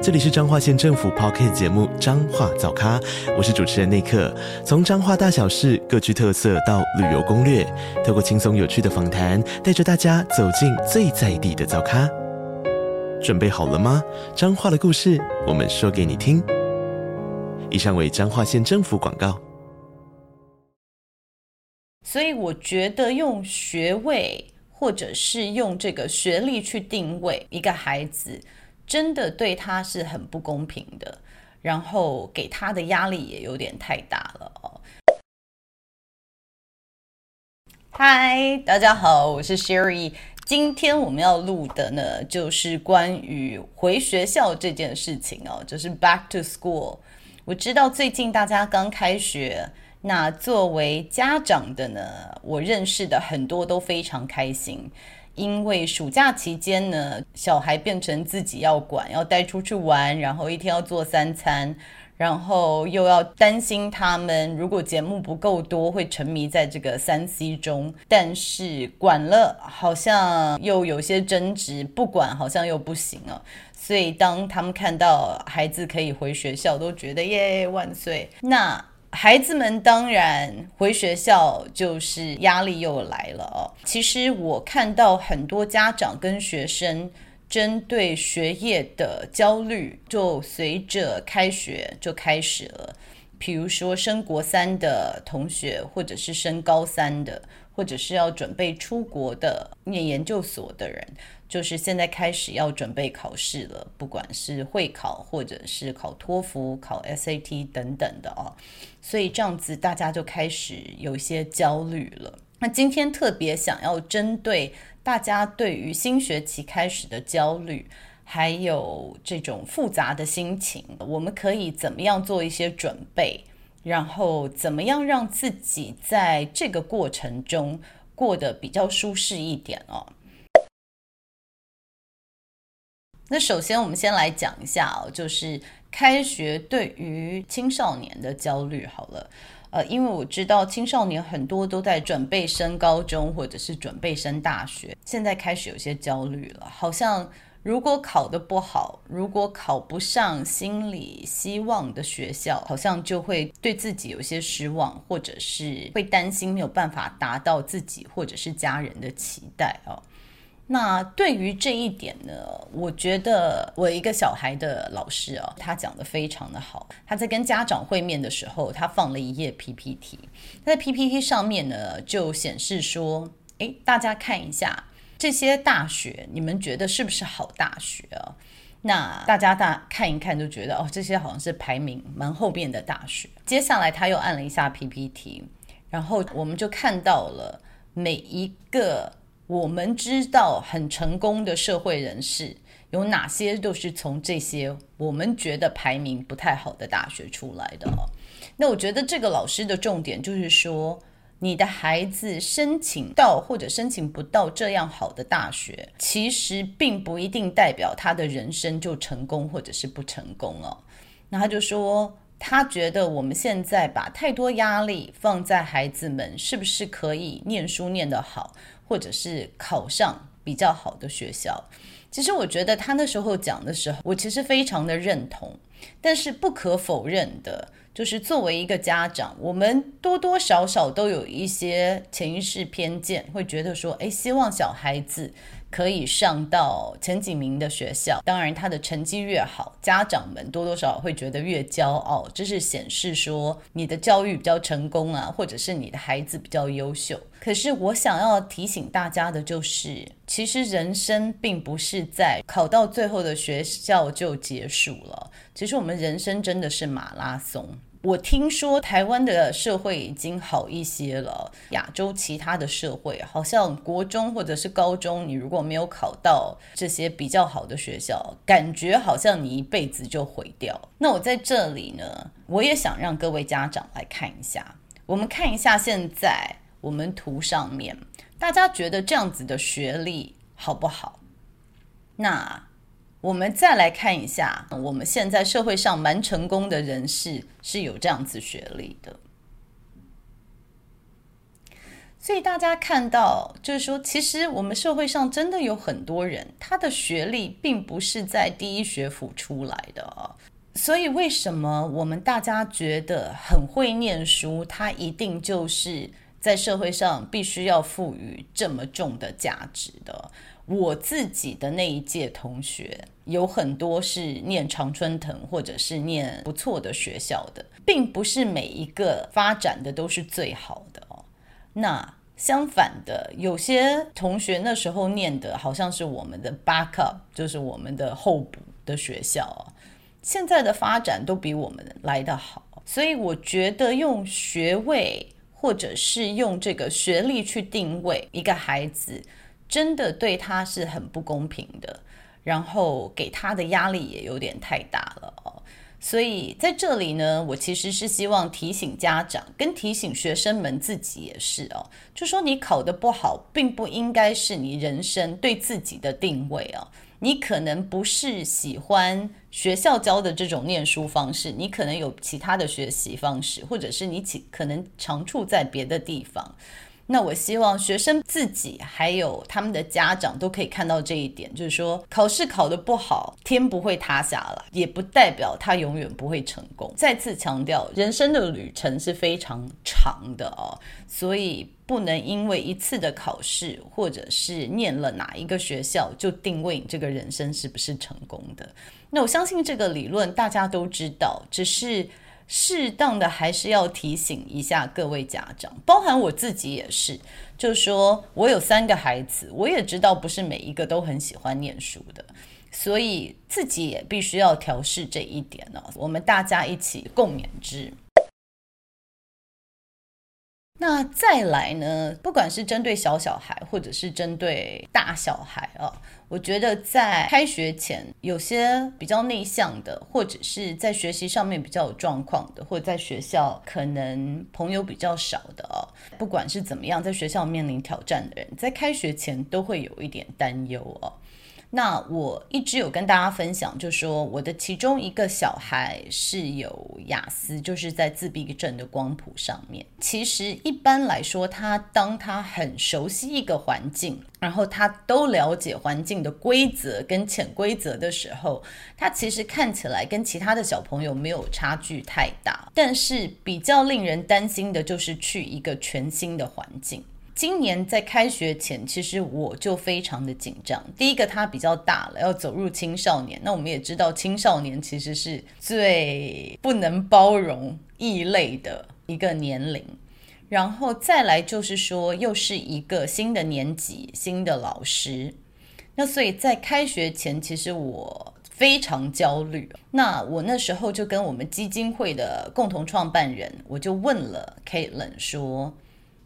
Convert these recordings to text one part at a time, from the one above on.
这里是彰化县政府 Podcast 节目《彰化早咖》，我是主持人内克。从彰化大小事各具特色到旅游攻略，透过轻松有趣的访谈，带着大家走进最在地的早咖。准备好了吗？彰化的故事，我们说给你听。以上为彰化县政府广告。所以我觉得用学位或者是用这个学历去定位一个孩子。真的对他是很不公平的，然后给他的压力也有点太大了哦。嗨，大家好，我是 Sherry。今天我们要录的呢，就是关于回学校这件事情哦，就是 Back to School。我知道最近大家刚开学，那作为家长的呢，我认识的很多都非常开心。因为暑假期间呢，小孩变成自己要管，要带出去玩，然后一天要做三餐，然后又要担心他们如果节目不够多，会沉迷在这个三 C 中。但是管了，好像又有些争执；不管，好像又不行啊。所以当他们看到孩子可以回学校，都觉得耶，万岁！那。孩子们当然回学校就是压力又来了哦。其实我看到很多家长跟学生针对学业的焦虑，就随着开学就开始了。比如说升国三的同学，或者是升高三的，或者是要准备出国的念研究所的人。就是现在开始要准备考试了，不管是会考或者是考托福、考 SAT 等等的哦，所以这样子大家就开始有一些焦虑了。那今天特别想要针对大家对于新学期开始的焦虑，还有这种复杂的心情，我们可以怎么样做一些准备，然后怎么样让自己在这个过程中过得比较舒适一点哦。那首先，我们先来讲一下哦，就是开学对于青少年的焦虑。好了，呃，因为我知道青少年很多都在准备升高中或者是准备升大学，现在开始有些焦虑了。好像如果考得不好，如果考不上心里希望的学校，好像就会对自己有些失望，或者是会担心没有办法达到自己或者是家人的期待哦。那对于这一点呢，我觉得我一个小孩的老师啊，他讲得非常的好。他在跟家长会面的时候，他放了一页 PPT，他在 PPT 上面呢，就显示说，诶，大家看一下这些大学，你们觉得是不是好大学啊？那大家大看一看，就觉得哦，这些好像是排名蛮后面的大学。接下来他又按了一下 PPT，然后我们就看到了每一个。我们知道很成功的社会人士有哪些，都是从这些我们觉得排名不太好的大学出来的哦。那我觉得这个老师的重点就是说，你的孩子申请到或者申请不到这样好的大学，其实并不一定代表他的人生就成功或者是不成功哦。那他就说，他觉得我们现在把太多压力放在孩子们是不是可以念书念得好。或者是考上比较好的学校，其实我觉得他那时候讲的时候，我其实非常的认同。但是不可否认的，就是作为一个家长，我们多多少少都有一些潜意识偏见，会觉得说，哎，希望小孩子。可以上到前几名的学校，当然他的成绩越好，家长们多多少少会觉得越骄傲，这是显示说你的教育比较成功啊，或者是你的孩子比较优秀。可是我想要提醒大家的就是，其实人生并不是在考到最后的学校就结束了，其实我们人生真的是马拉松。我听说台湾的社会已经好一些了，亚洲其他的社会好像国中或者是高中，你如果没有考到这些比较好的学校，感觉好像你一辈子就毁掉。那我在这里呢，我也想让各位家长来看一下，我们看一下现在我们图上面大家觉得这样子的学历好不好？那我们再来看一下，我们现在社会上蛮成功的人士是有这样子学历的。所以大家看到，就是说，其实我们社会上真的有很多人，他的学历并不是在第一学府出来的啊。所以为什么我们大家觉得很会念书，他一定就是在社会上必须要赋予这么重的价值的？我自己的那一届同学有很多是念常春藤或者是念不错的学校的，并不是每一个发展的都是最好的哦。那相反的，有些同学那时候念的好像是我们的 backup，就是我们的候补的学校啊，现在的发展都比我们来的好。所以我觉得用学位或者是用这个学历去定位一个孩子，真的对他是很不公平的，然后给他的压力也有点太大了哦。所以在这里呢，我其实是希望提醒家长，跟提醒学生们自己也是哦，就说你考得不好，并不应该是你人生对自己的定位哦。你可能不是喜欢学校教的这种念书方式，你可能有其他的学习方式，或者是你可能长处在别的地方。那我希望学生自己还有他们的家长都可以看到这一点，就是说考试考得不好，天不会塌下来，也不代表他永远不会成功。再次强调，人生的旅程是非常长的哦，所以不能因为一次的考试或者是念了哪一个学校就定位你这个人生是不是成功的。那我相信这个理论大家都知道，只是。适当的还是要提醒一下各位家长，包含我自己也是，就说我有三个孩子，我也知道不是每一个都很喜欢念书的，所以自己也必须要调试这一点呢。我们大家一起共勉之。那再来呢，不管是针对小小孩，或者是针对大小孩啊。我觉得在开学前，有些比较内向的，或者是在学习上面比较有状况的，或者在学校可能朋友比较少的哦，不管是怎么样，在学校面临挑战的人，在开学前都会有一点担忧哦。那我一直有跟大家分享，就说我的其中一个小孩是有雅思，就是在自闭症的光谱上面。其实一般来说，他当他很熟悉一个环境，然后他都了解环境的规则跟潜规则的时候，他其实看起来跟其他的小朋友没有差距太大。但是比较令人担心的就是去一个全新的环境。今年在开学前，其实我就非常的紧张。第一个，他比较大了，要走入青少年。那我们也知道，青少年其实是最不能包容异类的一个年龄。然后再来就是说，又是一个新的年级、新的老师。那所以在开学前，其实我非常焦虑。那我那时候就跟我们基金会的共同创办人，我就问了 Caitlin 说。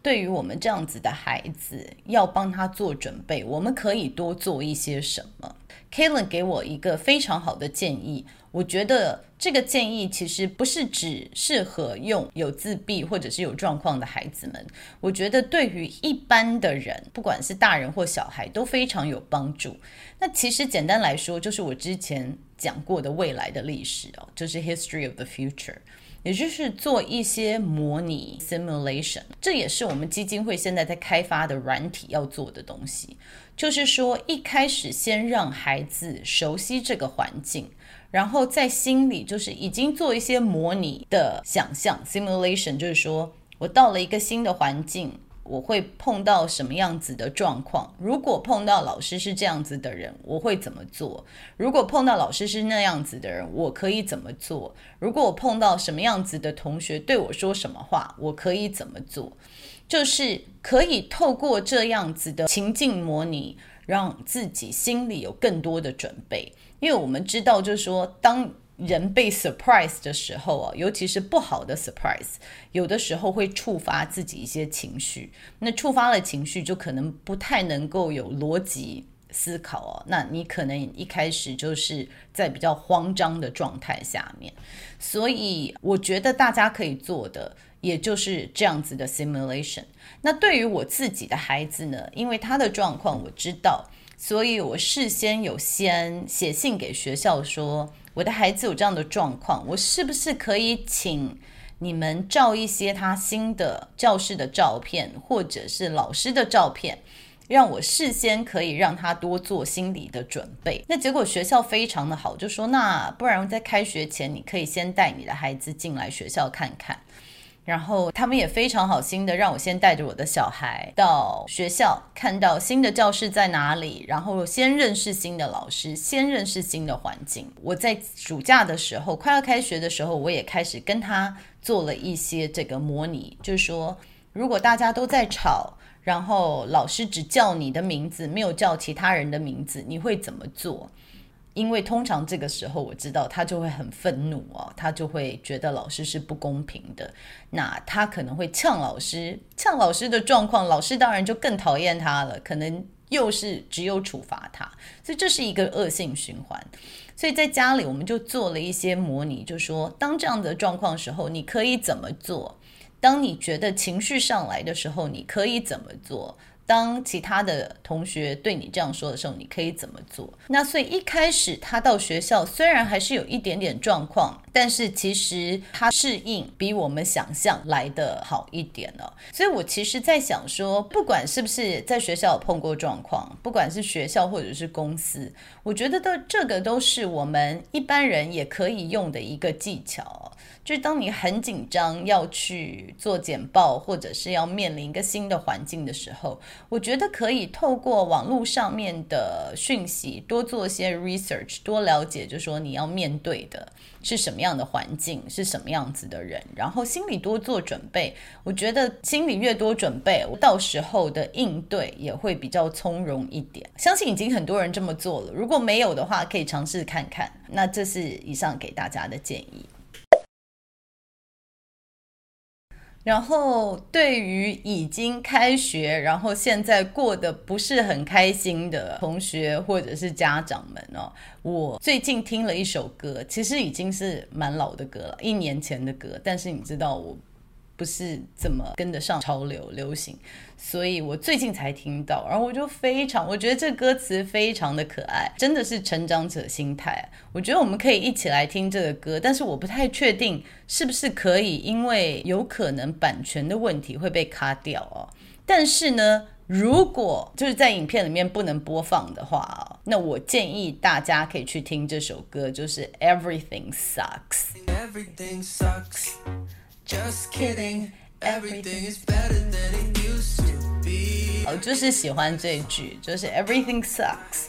对于我们这样子的孩子，要帮他做准备，我们可以多做一些什么？Kalen 给我一个非常好的建议，我觉得这个建议其实不是只适合用有自闭或者是有状况的孩子们，我觉得对于一般的人，不管是大人或小孩，都非常有帮助。那其实简单来说，就是我之前讲过的未来的历史哦，就是 History of the Future。也就是做一些模拟 simulation，这也是我们基金会现在在开发的软体要做的东西。就是说，一开始先让孩子熟悉这个环境，然后在心里就是已经做一些模拟的想象 simulation，就是说我到了一个新的环境。我会碰到什么样子的状况？如果碰到老师是这样子的人，我会怎么做？如果碰到老师是那样子的人，我可以怎么做？如果我碰到什么样子的同学对我说什么话，我可以怎么做？就是可以透过这样子的情境模拟，让自己心里有更多的准备。因为我们知道，就是说当。人被 surprise 的时候啊，尤其是不好的 surprise，有的时候会触发自己一些情绪。那触发了情绪，就可能不太能够有逻辑思考哦。那你可能一开始就是在比较慌张的状态下面。所以我觉得大家可以做的，也就是这样子的 simulation。那对于我自己的孩子呢，因为他的状况我知道，所以我事先有先写信给学校说，我的孩子有这样的状况，我是不是可以请你们照一些他新的教室的照片，或者是老师的照片，让我事先可以让他多做心理的准备。那结果学校非常的好，就说那不然在开学前，你可以先带你的孩子进来学校看看。然后他们也非常好心的让我先带着我的小孩到学校，看到新的教室在哪里，然后先认识新的老师，先认识新的环境。我在暑假的时候，快要开学的时候，我也开始跟他做了一些这个模拟，就是说，如果大家都在吵，然后老师只叫你的名字，没有叫其他人的名字，你会怎么做？因为通常这个时候，我知道他就会很愤怒哦，他就会觉得老师是不公平的，那他可能会呛老师，呛老师的状况，老师当然就更讨厌他了，可能又是只有处罚他，所以这是一个恶性循环。所以在家里，我们就做了一些模拟，就说当这样的状况时候，你可以怎么做？当你觉得情绪上来的时候，你可以怎么做？当其他的同学对你这样说的时候，你可以怎么做？那所以一开始他到学校，虽然还是有一点点状况，但是其实他适应比我们想象来的好一点了。所以我其实在想说，不管是不是在学校碰过状况，不管是学校或者是公司，我觉得的这个都是我们一般人也可以用的一个技巧。就是当你很紧张要去做简报，或者是要面临一个新的环境的时候，我觉得可以透过网络上面的讯息，多做一些 research，多了解，就是说你要面对的是什么样的环境，是什么样子的人，然后心里多做准备。我觉得心里越多准备，到时候的应对也会比较从容一点。相信已经很多人这么做了，如果没有的话，可以尝试看看。那这是以上给大家的建议。然后，对于已经开学，然后现在过得不是很开心的同学或者是家长们哦，我最近听了一首歌，其实已经是蛮老的歌了，一年前的歌，但是你知道我。不是怎么跟得上潮流流行，所以我最近才听到，然后我就非常，我觉得这歌词非常的可爱，真的是成长者心态。我觉得我们可以一起来听这个歌，但是我不太确定是不是可以，因为有可能版权的问题会被卡掉哦。但是呢，如果就是在影片里面不能播放的话，那我建议大家可以去听这首歌，就是 Everything Sucks。Everything sucks. Just kidding, everything is better than it used to be. 我就是喜欢这一句，就是 Everything sucks,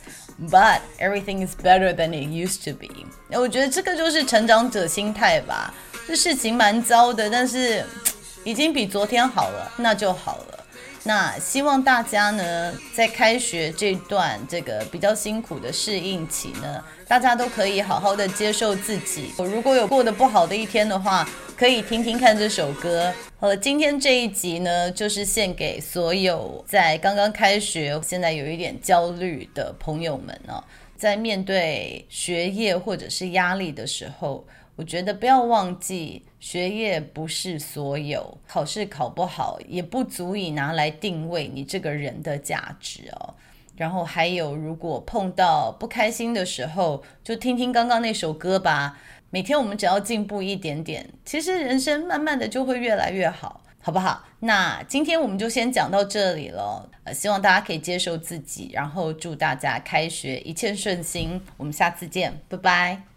but everything is better than it used to be。我觉得这个就是成长者心态吧。这事情蛮糟的，但是已经比昨天好了，那就好了。 那希望大家呢，在开学这段这个比较辛苦的适应期呢，大家都可以好好的接受自己。如果有过得不好的一天的话，可以听听看这首歌。好了，今天这一集呢，就是献给所有在刚刚开学、现在有一点焦虑的朋友们呢，在面对学业或者是压力的时候。我觉得不要忘记，学业不是所有，考试考不好也不足以拿来定位你这个人的价值哦。然后还有，如果碰到不开心的时候，就听听刚刚那首歌吧。每天我们只要进步一点点，其实人生慢慢的就会越来越好，好不好？那今天我们就先讲到这里了。呃，希望大家可以接受自己，然后祝大家开学一切顺心。我们下次见，拜拜。